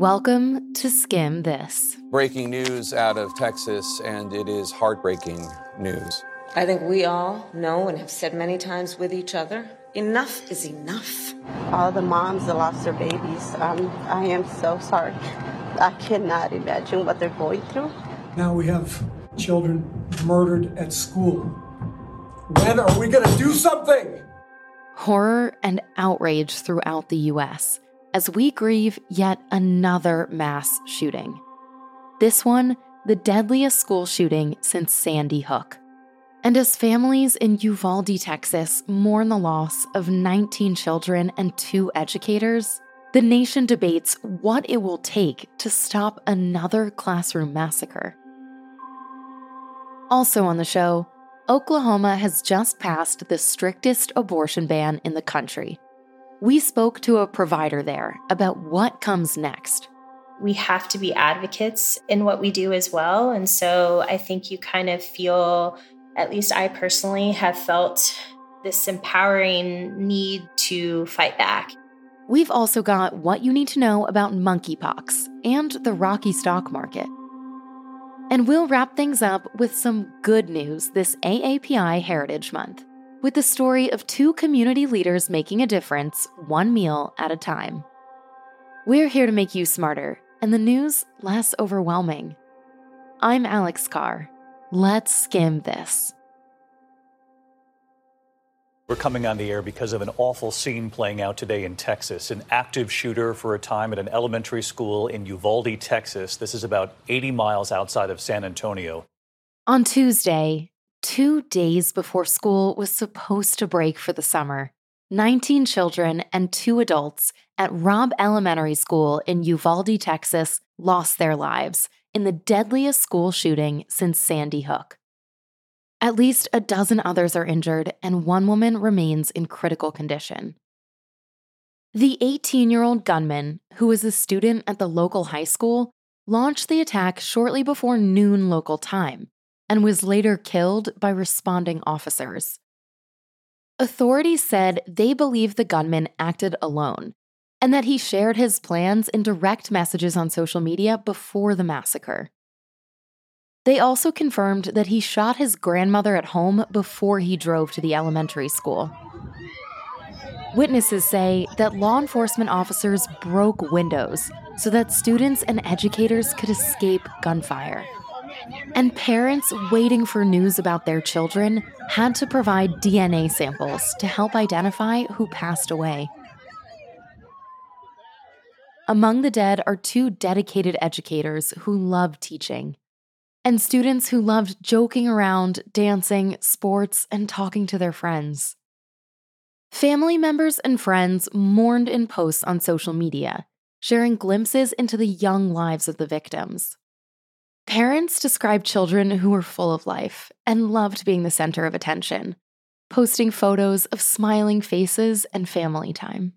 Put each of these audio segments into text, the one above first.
Welcome to Skimm This. Breaking news out of Texas, and it is heartbreaking news. I think we all know and have said many times with each other enough is enough. All the moms that lost their babies, um, I am so sorry. I cannot imagine what they're going through. Now we have children murdered at school. When are we going to do something? Horror and outrage throughout the U.S. as we grieve yet another mass shooting. This one, the deadliest school shooting since Sandy Hook. And as families in Uvalde, Texas mourn the loss of 19 children and two educators, the nation debates what it will take to stop another classroom massacre. Also on the show, Oklahoma has just passed the strictest abortion ban in the country. We spoke to a provider there about what comes next. We have to be advocates in what we do as well. And so I think you kind of feel at least I personally have felt this empowering need to fight back. We've also got what you need to know about monkeypox and the rocky stock market. And we'll wrap things up with some good news this AAPI Heritage Month, with the story of two community leaders making a difference one meal at a time. We're here to make you smarter and the news less overwhelming. I'm Alex Carr. Let's skim this. We're coming on the air because of an awful scene playing out today in Texas. An active shooter for a time at an elementary school in Uvalde, Texas. This is about 80 miles outside of San Antonio. On Tuesday, two days before school was supposed to break for the summer, 19 children and two adults at Robb Elementary School in Uvalde, Texas, lost their lives in the deadliest school shooting since Sandy Hook. At least a dozen others are injured, and one woman remains in critical condition. The 18 year old gunman, who was a student at the local high school, launched the attack shortly before noon local time and was later killed by responding officers. Authorities said they believe the gunman acted alone and that he shared his plans in direct messages on social media before the massacre. They also confirmed that he shot his grandmother at home before he drove to the elementary school. Witnesses say that law enforcement officers broke windows so that students and educators could escape gunfire. And parents waiting for news about their children had to provide DNA samples to help identify who passed away. Among the dead are two dedicated educators who loved teaching, and students who loved joking around, dancing, sports, and talking to their friends. Family members and friends mourned in posts on social media, sharing glimpses into the young lives of the victims. Parents described children who were full of life and loved being the center of attention, posting photos of smiling faces and family time.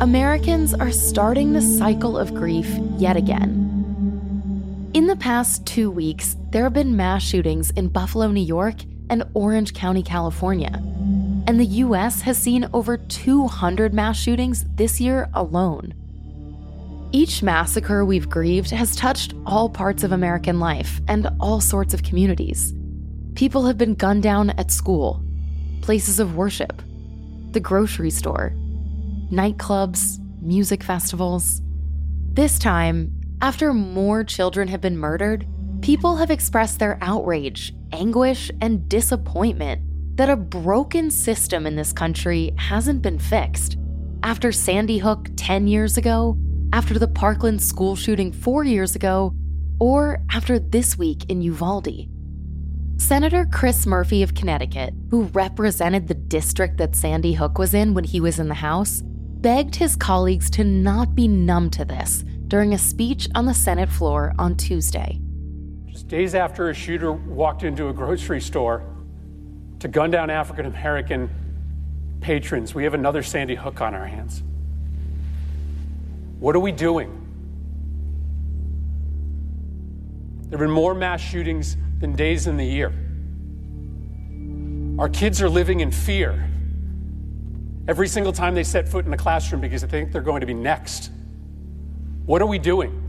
Americans are starting the cycle of grief yet again. In the past two weeks, there have been mass shootings in Buffalo, New York, and Orange County, California. And the US has seen over 200 mass shootings this year alone. Each massacre we've grieved has touched all parts of American life and all sorts of communities. People have been gunned down at school, places of worship, the grocery store, nightclubs, music festivals. This time, after more children have been murdered, people have expressed their outrage, anguish, and disappointment that a broken system in this country hasn't been fixed. After Sandy Hook 10 years ago, after the Parkland school shooting four years ago, or after this week in Uvalde. Senator Chris Murphy of Connecticut, who represented the district that Sandy Hook was in when he was in the House, begged his colleagues to not be numb to this during a speech on the Senate floor on Tuesday. Just days after a shooter walked into a grocery store to gun down African American patrons, we have another Sandy Hook on our hands. What are we doing? There have been more mass shootings than days in the year. Our kids are living in fear every single time they set foot in a classroom because they think they're going to be next. What are we doing?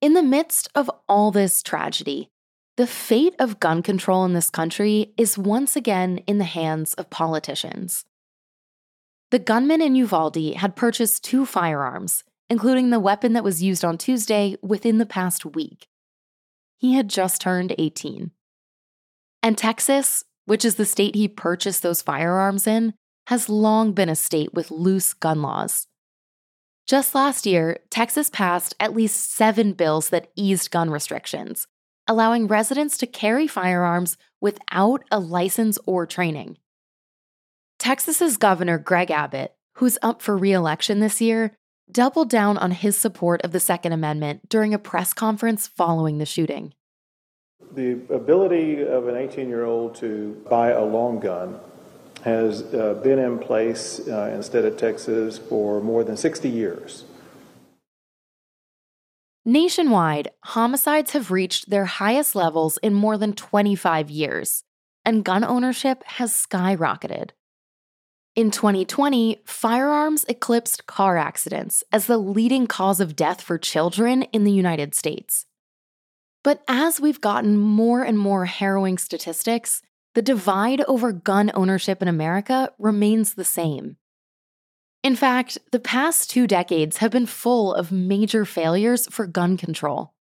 In the midst of all this tragedy, the fate of gun control in this country is once again in the hands of politicians. The gunman in Uvalde had purchased two firearms, including the weapon that was used on Tuesday, within the past week. He had just turned 18. And Texas, which is the state he purchased those firearms in, has long been a state with loose gun laws. Just last year, Texas passed at least seven bills that eased gun restrictions, allowing residents to carry firearms without a license or training. Texas's Governor Greg Abbott, who's up for re election this year, doubled down on his support of the Second Amendment during a press conference following the shooting. The ability of an 18 year old to buy a long gun has uh, been in place uh, in the state of Texas for more than 60 years. Nationwide, homicides have reached their highest levels in more than 25 years, and gun ownership has skyrocketed. In 2020, firearms eclipsed car accidents as the leading cause of death for children in the United States. But as we've gotten more and more harrowing statistics, the divide over gun ownership in America remains the same. In fact, the past two decades have been full of major failures for gun control.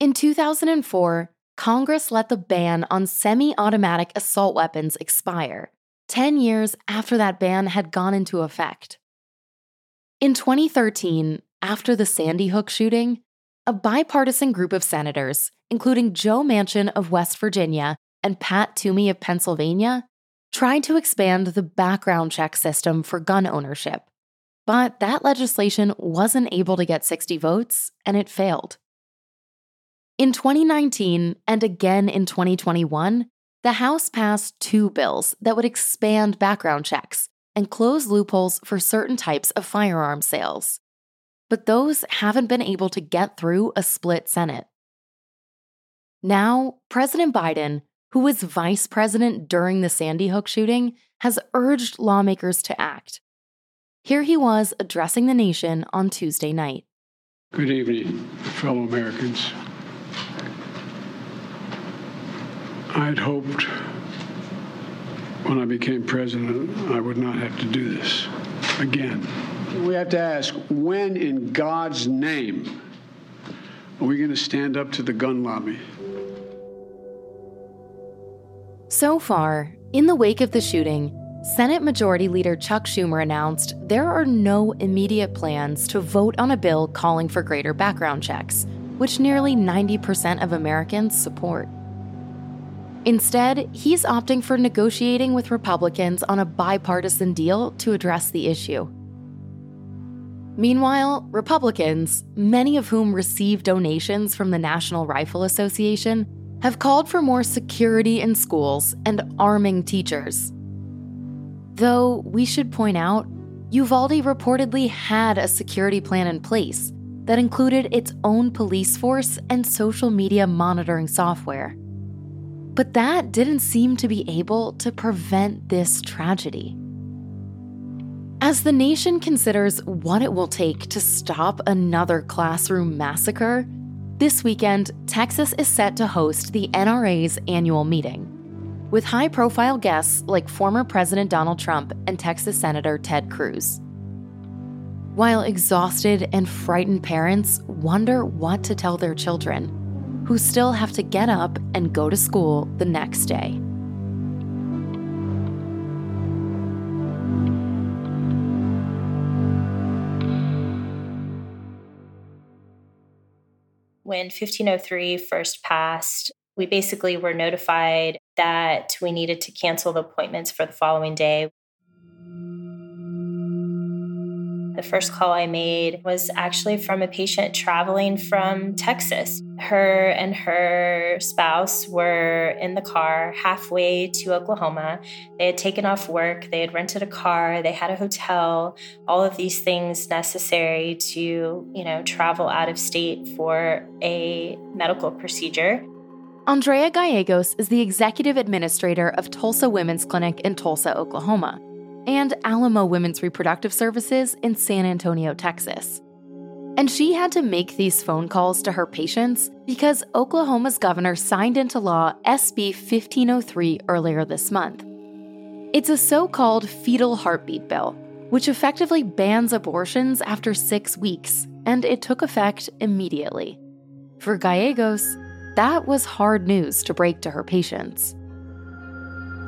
In 2004, Congress let the ban on semi automatic assault weapons expire, 10 years after that ban had gone into effect. In 2013, after the Sandy Hook shooting, a bipartisan group of senators, including Joe Manchin of West Virginia and Pat Toomey of Pennsylvania tried to expand the background check system for gun ownership. But that legislation wasn't able to get 60 votes, and it failed. In 2019 and again in 2021, the House passed two bills that would expand background checks and close loopholes for certain types of firearm sales. But those haven't been able to get through a split Senate. Now, President Biden who was vice president during the Sandy Hook shooting, has urged lawmakers to act. Here he was addressing the nation on Tuesday night. Good evening, fellow Americans. I had hoped when I became president I would not have to do this again. We have to ask when, in God's name, are we going to stand up to the gun lobby? So far, in the wake of the shooting, Senate Majority Leader Chuck Schumer announced there are no immediate plans to vote on a bill calling for greater background checks, which nearly 90% of Americans support. Instead, he's opting for negotiating with Republicans on a bipartisan deal to address the issue. Meanwhile, Republicans, many of whom receive donations from the National Rifle Association, have called for more security in schools and arming teachers. Though we should point out, Uvalde reportedly had a security plan in place that included its own police force and social media monitoring software. But that didn't seem to be able to prevent this tragedy. As the nation considers what it will take to stop another classroom massacre, this weekend, Texas is set to host the NRA's annual meeting, with high profile guests like former President Donald Trump and Texas Senator Ted Cruz. While exhausted and frightened parents wonder what to tell their children, who still have to get up and go to school the next day. When 1503 first passed, we basically were notified that we needed to cancel the appointments for the following day. The first mm. call I made was actually from a patient traveling from Texas. Her and her spouse were in the car halfway to Oklahoma. They had taken off work, they had rented a car, they had a hotel, all of these things necessary to, you know, travel out of state for a medical procedure. Andrea Gallegos is the executive administrator of Tulsa Women's Clinic in Tulsa, Oklahoma, and Alamo Women's Reproductive Services in San Antonio, Texas. And she had to make these phone calls to her patients because Oklahoma's governor signed into law SB 1503 earlier this month. It's a so called fetal heartbeat bill, which effectively bans abortions after six weeks, and it took effect immediately. For Gallegos, that was hard news to break to her patients.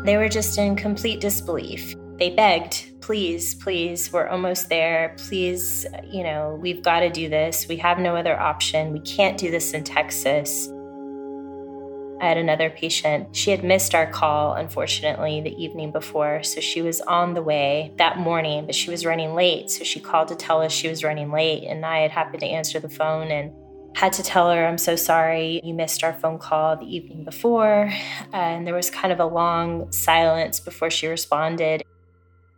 They were just in complete disbelief. They begged, please, please, we're almost there. Please, you know, we've got to do this. We have no other option. We can't do this in Texas. I had another patient. She had missed our call, unfortunately, the evening before. So she was on the way that morning, but she was running late. So she called to tell us she was running late. And I had happened to answer the phone and had to tell her, I'm so sorry, you missed our phone call the evening before. And there was kind of a long silence before she responded.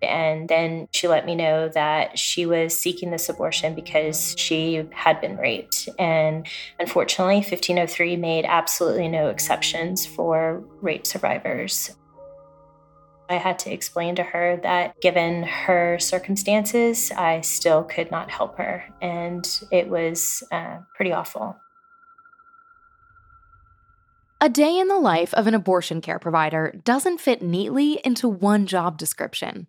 And then she let me know that she was seeking this abortion because she had been raped. And unfortunately, 1503 made absolutely no exceptions for rape survivors. I had to explain to her that given her circumstances, I still could not help her. And it was uh, pretty awful. A day in the life of an abortion care provider doesn't fit neatly into one job description.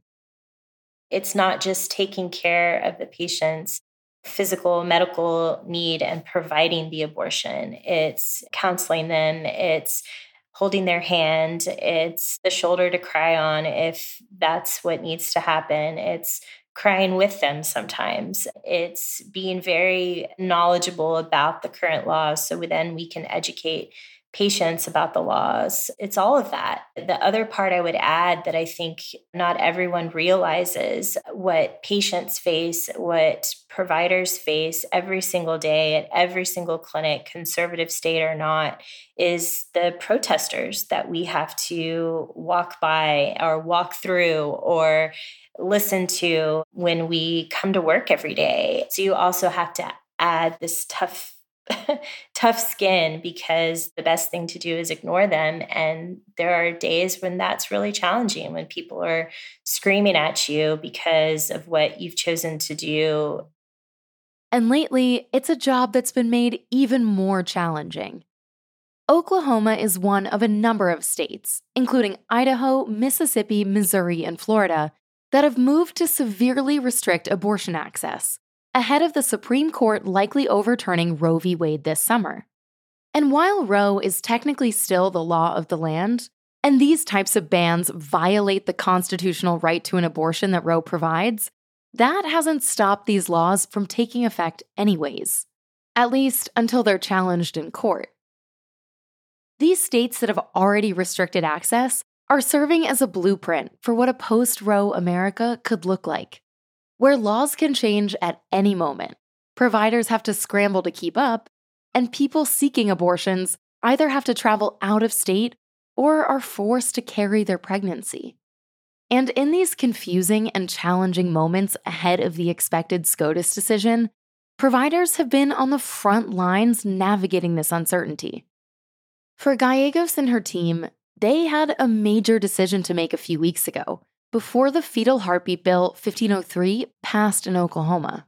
It's not just taking care of the patient's physical, medical need and providing the abortion, it's counseling them, it's holding their hand. It's the shoulder to cry on if that's what needs to happen. It's crying with them sometimes. It's being very knowledgeable about the current laws so then we can educate patients about the laws. It's all of that. The other part I would add that I think not everyone realizes what patients face, what providers face every single day at every single clinic, conservative state or not, is the protesters that we have to walk by or walk through or listen to when we come to work every day. So you also have to add this tough tough skin because the best thing to do is ignore them. And there are days when that's really challenging, when people are screaming at you because of what you've chosen to do. And lately, it's a job that's been made even more challenging. Oklahoma is one of a number of states, including Idaho, Mississippi, Missouri, and Florida, that have moved to severely restrict abortion access ahead of the Supreme Court likely overturning Roe v. Wade this summer. And while Roe is technically still the law of the land, and these types of bans violate the constitutional right to an abortion that Roe provides, that hasn't stopped these laws from taking effect anyways, at least until they're challenged in court. These states that have already restricted access are serving as a blueprint for what a post Roe America could look like where laws can change at any moment. Providers have to scramble to keep up, and people seeking abortions either have to travel out of state or are forced to carry their pregnancy. And in these confusing and challenging moments ahead of the expected SCOTUS decision, providers have been on the front lines navigating this uncertainty. For Gallegos and her team, they had a major decision to make a few weeks ago before the Fetal Heartbeat Bill 1503 passed in Oklahoma.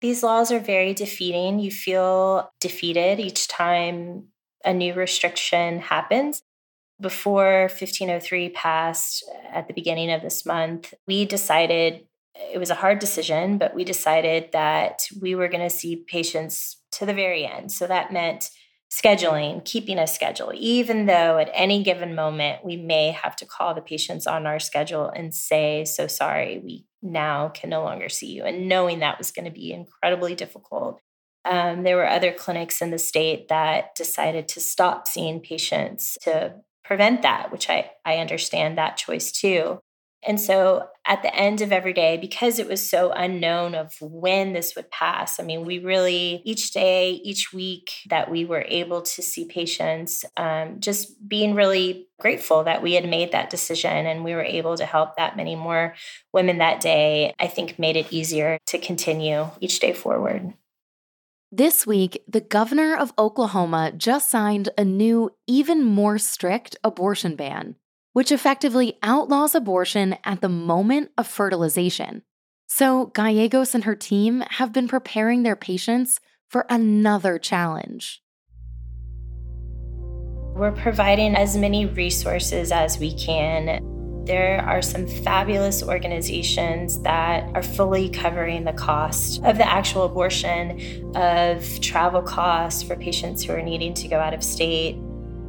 These laws are very defeating. You feel defeated each time a new restriction happens. Before 1503 passed at the beginning of this month, we decided it was a hard decision, but we decided that we were going to see patients to the very end. So that meant scheduling, keeping a schedule, even though at any given moment we may have to call the patients on our schedule and say, So sorry, we now can no longer see you. And knowing that was going to be incredibly difficult. Um, there were other clinics in the state that decided to stop seeing patients to prevent that, which I, I understand that choice too. And so at the end of every day, because it was so unknown of when this would pass, I mean, we really, each day, each week that we were able to see patients, um, just being really grateful that we had made that decision and we were able to help that many more women that day, I think made it easier to continue each day forward. This week, the governor of Oklahoma just signed a new, even more strict abortion ban which effectively outlaws abortion at the moment of fertilization. So, Gallegos and her team have been preparing their patients for another challenge. We're providing as many resources as we can. There are some fabulous organizations that are fully covering the cost of the actual abortion, of travel costs for patients who are needing to go out of state,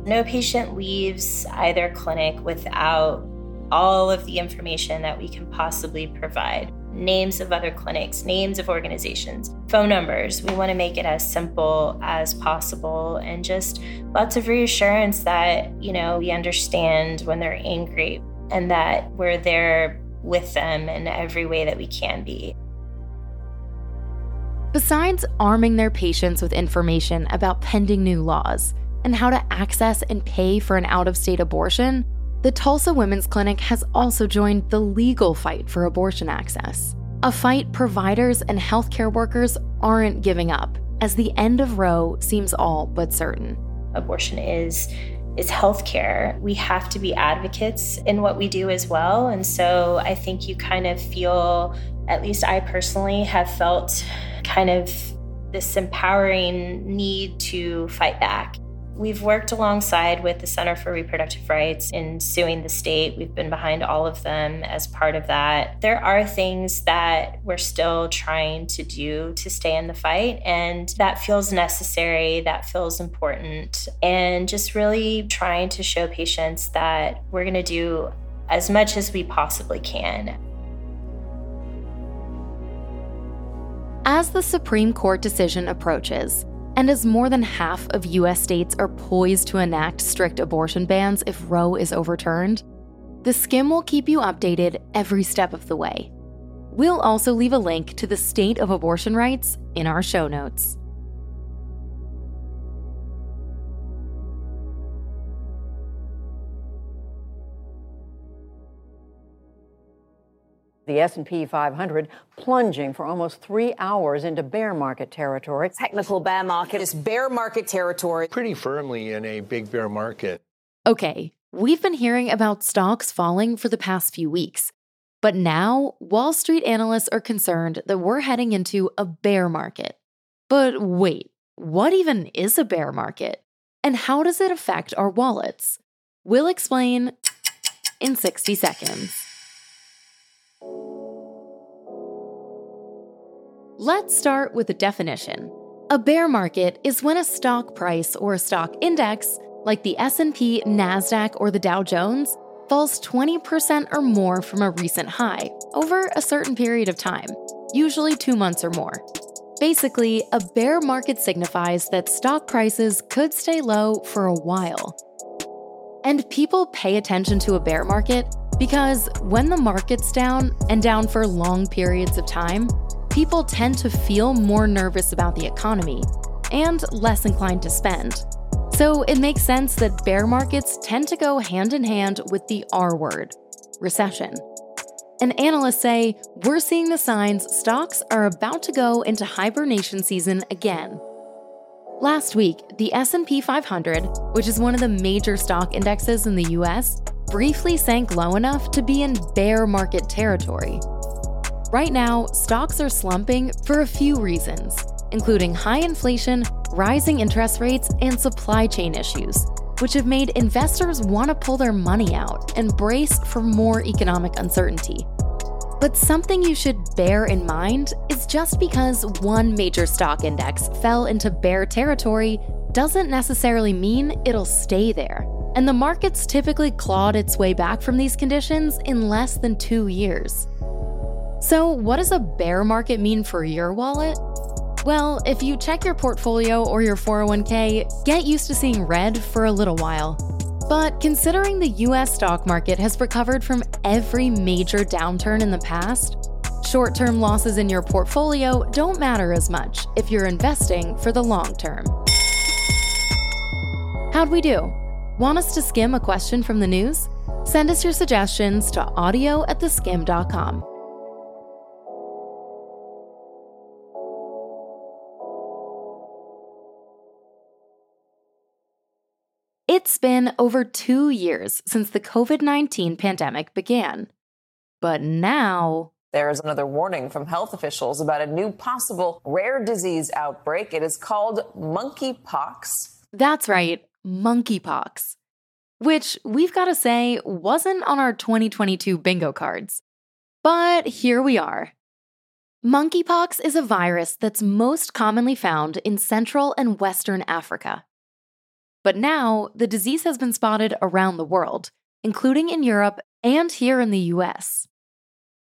no patient leaves either clinic without all of the information that we can possibly provide names of other clinics, names of organizations, phone numbers. We want to make it as simple as possible and just lots of reassurance that, you know, we understand when they're angry and that we're there with them in every way that we can be. Besides arming their patients with information about pending new laws, and how to access and pay for an out of state abortion, the Tulsa Women's Clinic has also joined the legal fight for abortion access. A fight providers and healthcare workers aren't giving up, as the end of Roe seems all but certain. Abortion is is healthcare. We have to be advocates in what we do as well. And so I think you kind of feel, at least I personally have felt kind of this empowering need to fight back We've worked alongside with the Center for Reproductive Rights in suing the state. We've been behind all of them as part of that. There are things that we're still trying to do to stay in the fight, and that feels necessary, that feels important, and just really trying to show patients that we're going to do as much as we possibly can. As the Supreme Court decision approaches, and as more than half of US states are poised to enact strict abortion bans if Roe is overturned, theSkimm will keep you updated every step of the way. We'll also leave a link to the state of abortion rights in our show notes. The S&P 500 plunging for almost three hours into bear market territory. Technical bear market is bear market territory. Pretty firmly in a big bear market. Okay, we've been hearing about stocks falling for the past few weeks. But now, Wall Street analysts are concerned that we're heading into a bear market. But wait, what even is a bear market? And how does it affect our wallets? We'll explain in 60 seconds. Let's start with a definition. A bear market is when a stock price or a stock index, like the S&P, Nasdaq, or the Dow Jones, falls 20% or more from a recent high over a certain period of time, usually 2 months or more. Basically, a bear market signifies that stock prices could stay low for a while. And people pay attention to a bear market because when the market's down and down for long periods of time, people tend to feel more nervous about the economy and less inclined to spend. So it makes sense that bear markets tend to go hand in hand with the R word recession. And analysts say we're seeing the signs stocks are about to go into hibernation season again. Last week, the S&P 500, which is one of the major stock indexes in the US, briefly sank low enough to be in bear market territory. Right now, stocks are slumping for a few reasons, including high inflation, rising interest rates, and supply chain issues, which have made investors want to pull their money out and brace for more economic uncertainty. But something you should bear in mind is just because one major stock index fell into bear territory doesn't necessarily mean it'll stay there. And the market's typically clawed its way back from these conditions in less than two years. So, what does a bear market mean for your wallet? Well, if you check your portfolio or your 401k, get used to seeing red for a little while. But considering the US stock market has recovered from every major downturn in the past, short term losses in your portfolio don't matter as much if you're investing for the long term. How'd we do? Want us to skim a question from the news? Send us your suggestions to audio at theskimm.com. It's been over two years since the COVID 19 pandemic began. But now. There is another warning from health officials about a new possible rare disease outbreak. It is called monkeypox. That's right, monkeypox. Which we've got to say wasn't on our 2022 bingo cards. But here we are. Monkeypox is a virus that's most commonly found in Central and Western Africa. But now, the disease has been spotted around the world, including in Europe and here in the US.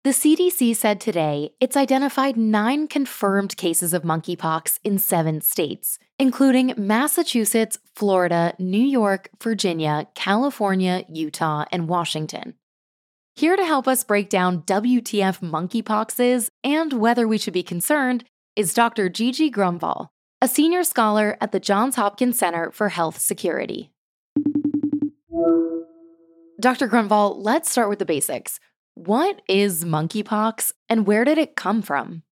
The CDC said today it's identified nine confirmed cases of monkeypox in seven states, including Massachusetts, Florida, New York, Virginia, California, Utah, and Washington. Here to help us break down WTF monkeypox is and whether we should be concerned is Dr. Gigi Gronvall, a senior scholar at the Johns Hopkins Center for Health Security. Dr. Gronvall, let's start with the basics. What is monkeypox and where did it come from?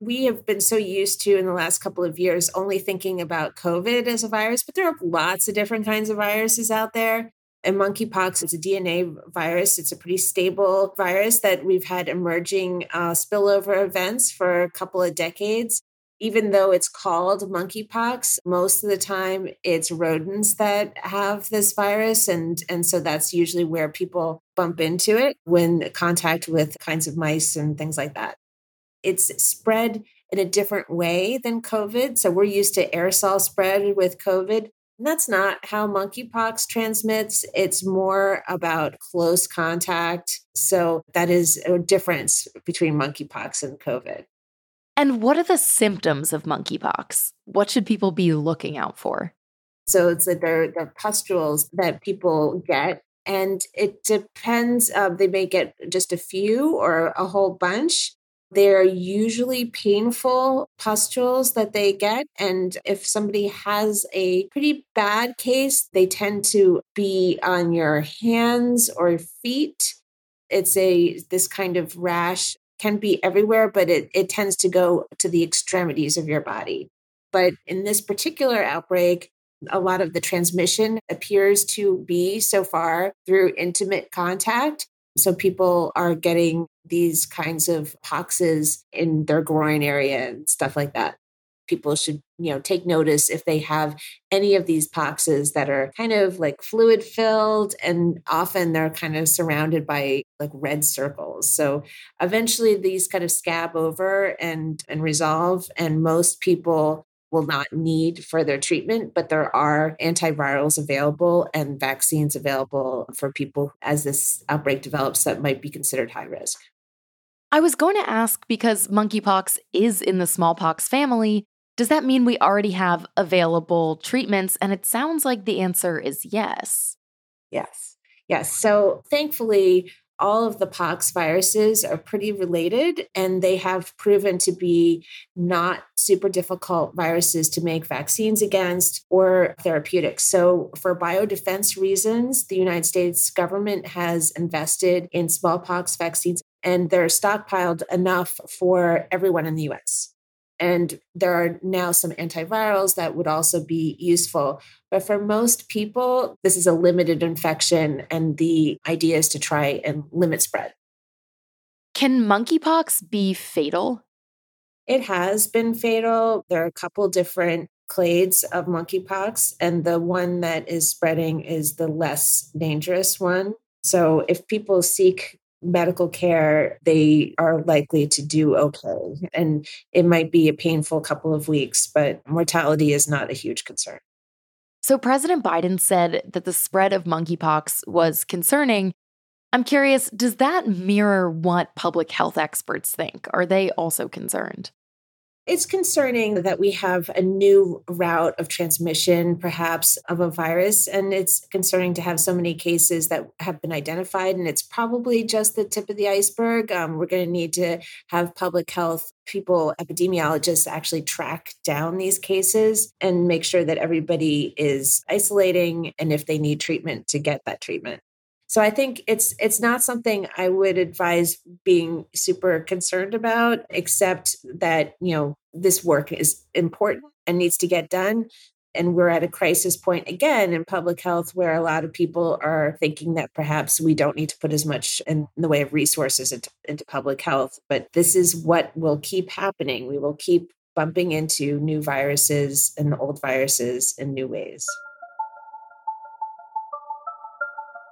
We have been so used to in the last couple of years only thinking about COVID as a virus, but there are lots of different kinds of viruses out there. And monkeypox is a DNA virus. It's a pretty stable virus that we've had emerging uh, spillover events for a couple of decades even though it's called monkeypox, most of the time it's rodents that have this virus. And, and so that's usually where people bump into it when contact with kinds of mice and things like that. It's spread in a different way than COVID. So we're used to aerosol spread with COVID. And that's not how monkeypox transmits. It's more about close contact. So that is a difference between monkeypox and COVID. And what are the symptoms of monkeypox? What should people be looking out for? So it's like they're, they're pustules that people get. And it depends. Uh, they may get just a few or a whole bunch. They're usually painful pustules that they get. And if somebody has a pretty bad case, they tend to be on your hands or feet. It's a this kind of rash can be everywhere, but it, it tends to go to the extremities of your body. But in this particular outbreak, a lot of the transmission appears to be so far through intimate contact. So people are getting these kinds of poxes in their groin area and stuff like that people should you know take notice if they have any of these poxes that are kind of like fluid filled and often they're kind of surrounded by like red circles so eventually these kind of scab over and and resolve and most people will not need further treatment, but there are antivirals available and vaccines available for people as this outbreak develops that might be considered high risk. I was going to ask because monkeypox is in the smallpox family, does that mean we already have available treatments? And it sounds like the answer is yes. Yes. Yes. So thankfully, all of the pox viruses are pretty related and they have proven to be not super difficult viruses to make vaccines against or therapeutics. So, for biodefense reasons, the United States government has invested in smallpox vaccines and they're stockpiled enough for everyone in the US. And there are now some antivirals that would also be useful. But for most people, this is a limited infection, and the idea is to try and limit spread. Can monkeypox be fatal? It has been fatal. There are a couple different clades of monkeypox, and the one that is spreading is the less dangerous one. So, if people seek medical care, they are likely to do okay. And it might be a painful couple of weeks, but mortality is not a huge concern. So, President Biden said that the spread of monkeypox was concerning. I'm curious, does that mirror what public health experts think? Are they also concerned? It's concerning that we have a new route of transmission, perhaps, of a virus. And it's concerning to have so many cases that have been identified. And it's probably just the tip of the iceberg. Um, we're going to need to have public health people, epidemiologists, actually track down these cases and make sure that everybody is isolating and if they need treatment to get that treatment. So I think it's it's not something I would advise being super concerned about, except that you know this work is important and needs to get done. And we're at a crisis point again in public health where a lot of people are thinking that perhaps we don't need to put as much in the way of resources into, into public health. But this is what will keep happening. We will keep bumping into new viruses and old viruses in new ways.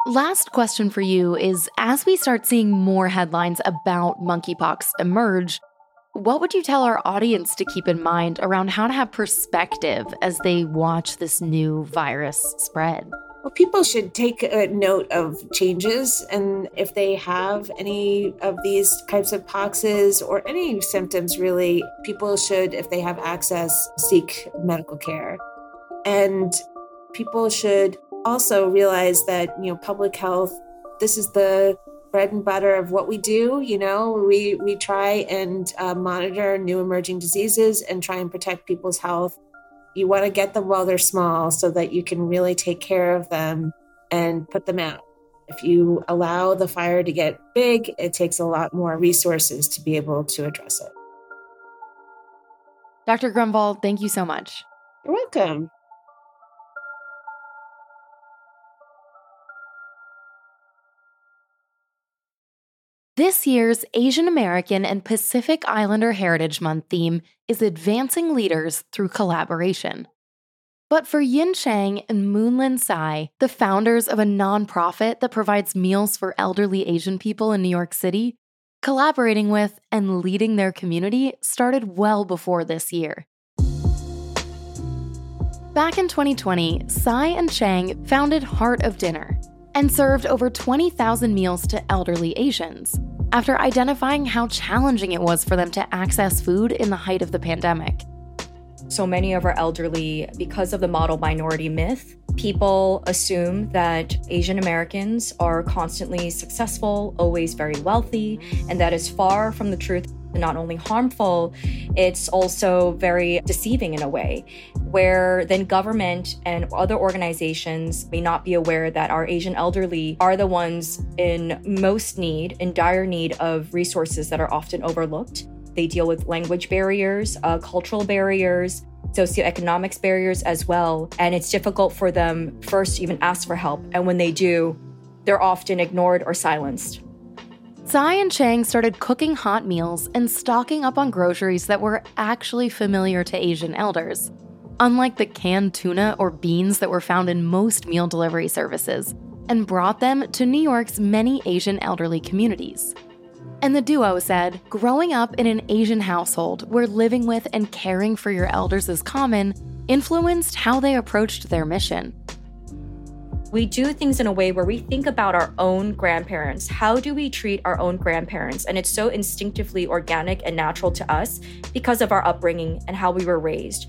Last question for you is as we start seeing more headlines about monkeypox emerge, what would you tell our audience to keep in mind around how to have perspective as they watch this new virus spread? Well, people should take a note of changes. And if they have any of these types of poxes or any symptoms, really, people should, if they have access, seek medical care. And people should also realize that you know public health this is the bread and butter of what we do you know? We we try and uh, monitor new emerging diseases and try and protect people's health. You want to get them while they're small so that you can really take care of them and put them out. If you allow the fire to get big it takes a lot more resources to be able to address it. Dr gronvall thank you so much. You're welcome This year's Asian American and Pacific Islander Heritage Month theme is Advancing Leaders Through Collaboration. But for Yin Chang and Moonlynn Tsai, the founders of a nonprofit that provides meals for elderly Asian people in New York City, collaborating with and leading their community started well before this year. Back in 2020, Tsai and Chang founded Heart of Dinner, and served over 20,000 meals to elderly Asians after identifying how challenging it was for them to access food in the height of the pandemic. So many of our elderly, because of the model minority myth, people assume that Asian Americans are constantly successful, always very wealthy, and that is far from the truth not only harmful, it's also very deceiving in a way, where then government and other organizations may not be aware that our Asian elderly are the ones in most need, in dire need of resources that are often overlooked. They deal with language barriers, uh, cultural barriers, socioeconomics barriers as well. And it's difficult for them first to even ask for help. And when they do, they're often ignored or silenced. Tsai and Chang started cooking hot meals and stocking up on groceries that were actually familiar to Asian elders, unlike the canned tuna or beans that were found in most meal delivery services, and brought them to New York's many Asian elderly communities. And the duo said growing up in an Asian household where living with and caring for your elders is common influenced how they approached their mission we do things in a way where we think about our own grandparents. How do we treat our own grandparents? And it's so instinctively organic and natural to us because of our upbringing and how we were raised.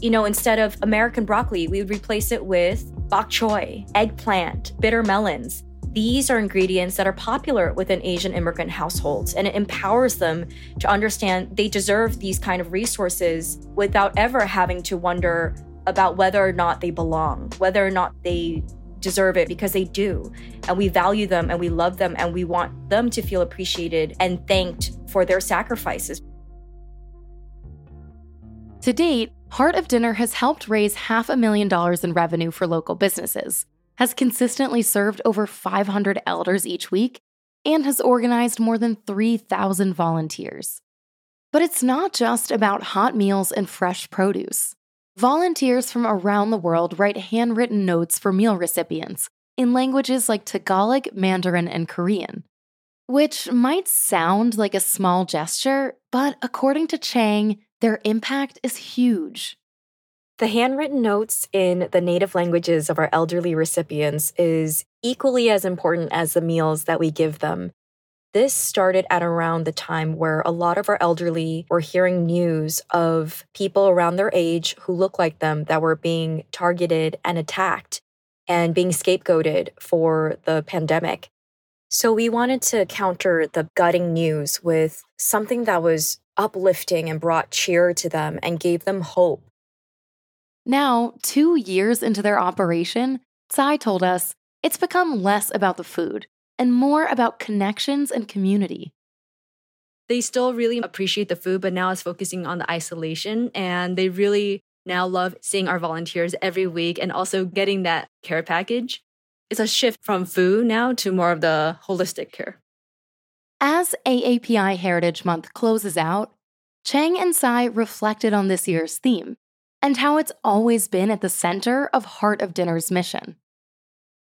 You know, instead of American broccoli, we would replace it with bok choy, eggplant, bitter melons. These are ingredients that are popular within Asian immigrant households, and it empowers them to understand they deserve these kind of resources without ever having to wonder about whether or not they belong, whether or not they deserve it because they do. And we value them and we love them and we want them to feel appreciated and thanked for their sacrifices. To date, Heart of Dinner has helped raise half a million dollars in revenue for local businesses, has consistently served over 500 elders each week, and has organized more than 3,000 volunteers. But it's not just about hot meals and fresh produce. Volunteers from around the world write handwritten notes for meal recipients in languages like Tagalog, Mandarin, and Korean. Which might sound like a small gesture, but according to Chang, their impact is huge. The handwritten notes in the native languages of our elderly recipients is equally as important as the meals that we give them. This started at around the time where a lot of our elderly were hearing news of people around their age who look like them that were being targeted and attacked and being scapegoated for the pandemic. So we wanted to counter the gutting news with something that was uplifting and brought cheer to them and gave them hope. Now, two years into their operation, Tsai told us it's become less about the food and more about connections and community. They still really appreciate the food, but now it's focusing on the isolation. And they really now love seeing our volunteers every week and also getting that care package. It's a shift from food now to more of the holistic care. As AAPI Heritage Month closes out, Chang and Tsai reflected on this year's theme and how it's always been at the center of Heart of Dinner's mission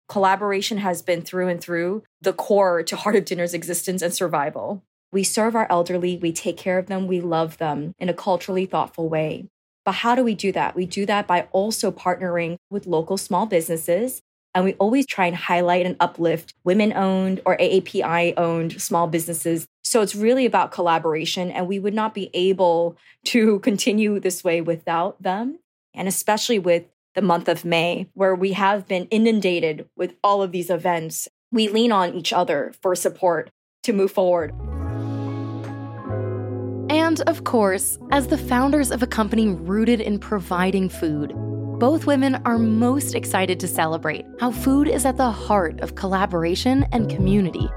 collaboration has been through and through the core to Heart of Dinner's existence and survival. We serve our elderly, we take care of them, we love them in a culturally thoughtful way. But how do we do that? We do that by also partnering with local small businesses. And we always try and highlight and uplift women owned or AAPI owned small businesses. So it's really about collaboration. And we would not be able to continue this way without them. And especially with the month of May, where we have been inundated with all of these events. We lean on each other for support to move forward. And of course, as the founders of a company rooted in providing food, both women are most excited to celebrate how food is at the heart of collaboration and community.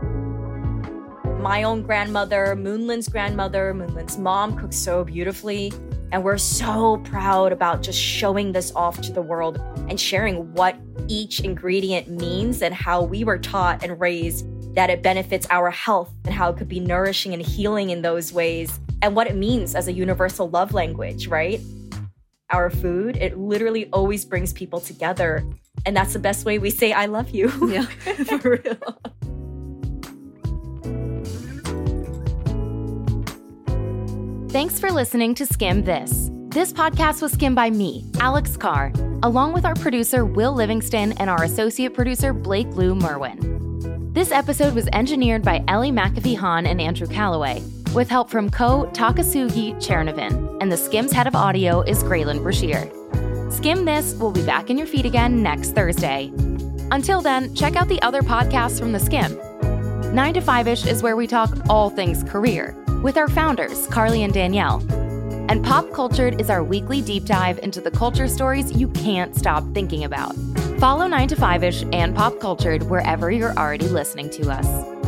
My own grandmother, Moonlynn's grandmother, Moonlynn's mom cooks so beautifully. And we're so proud about just showing this off to the world and sharing what each ingredient means and how we were taught and raised that it benefits our health and how it could be nourishing and healing in those ways and what it means as a universal love language, right? Our food, it literally always brings people together. And that's the best way we say, I love you. Yeah, for real. Thanks for listening to Skimm This. This podcast was skimmed by me, Alex Carr, along with our producer Will Livingston and our associate producer Blake Lou Merwin. This episode was engineered by Ellie McAfee Hahn and Andrew Calloway, with help from Ko Takasugi Chernovin, and theSkimm's head of audio is Graylin Brashear. Skimm This will be back in your feed again next Thursday. Until then, check out the other podcasts from the Skim. 9 to 5 ish is where we talk all things career with our founders, Carly and Danielle. And Pop Cultured is our weekly deep dive into the culture stories you can't stop thinking about. Follow 9 to 5 ish and Pop Cultured wherever you're already listening to us.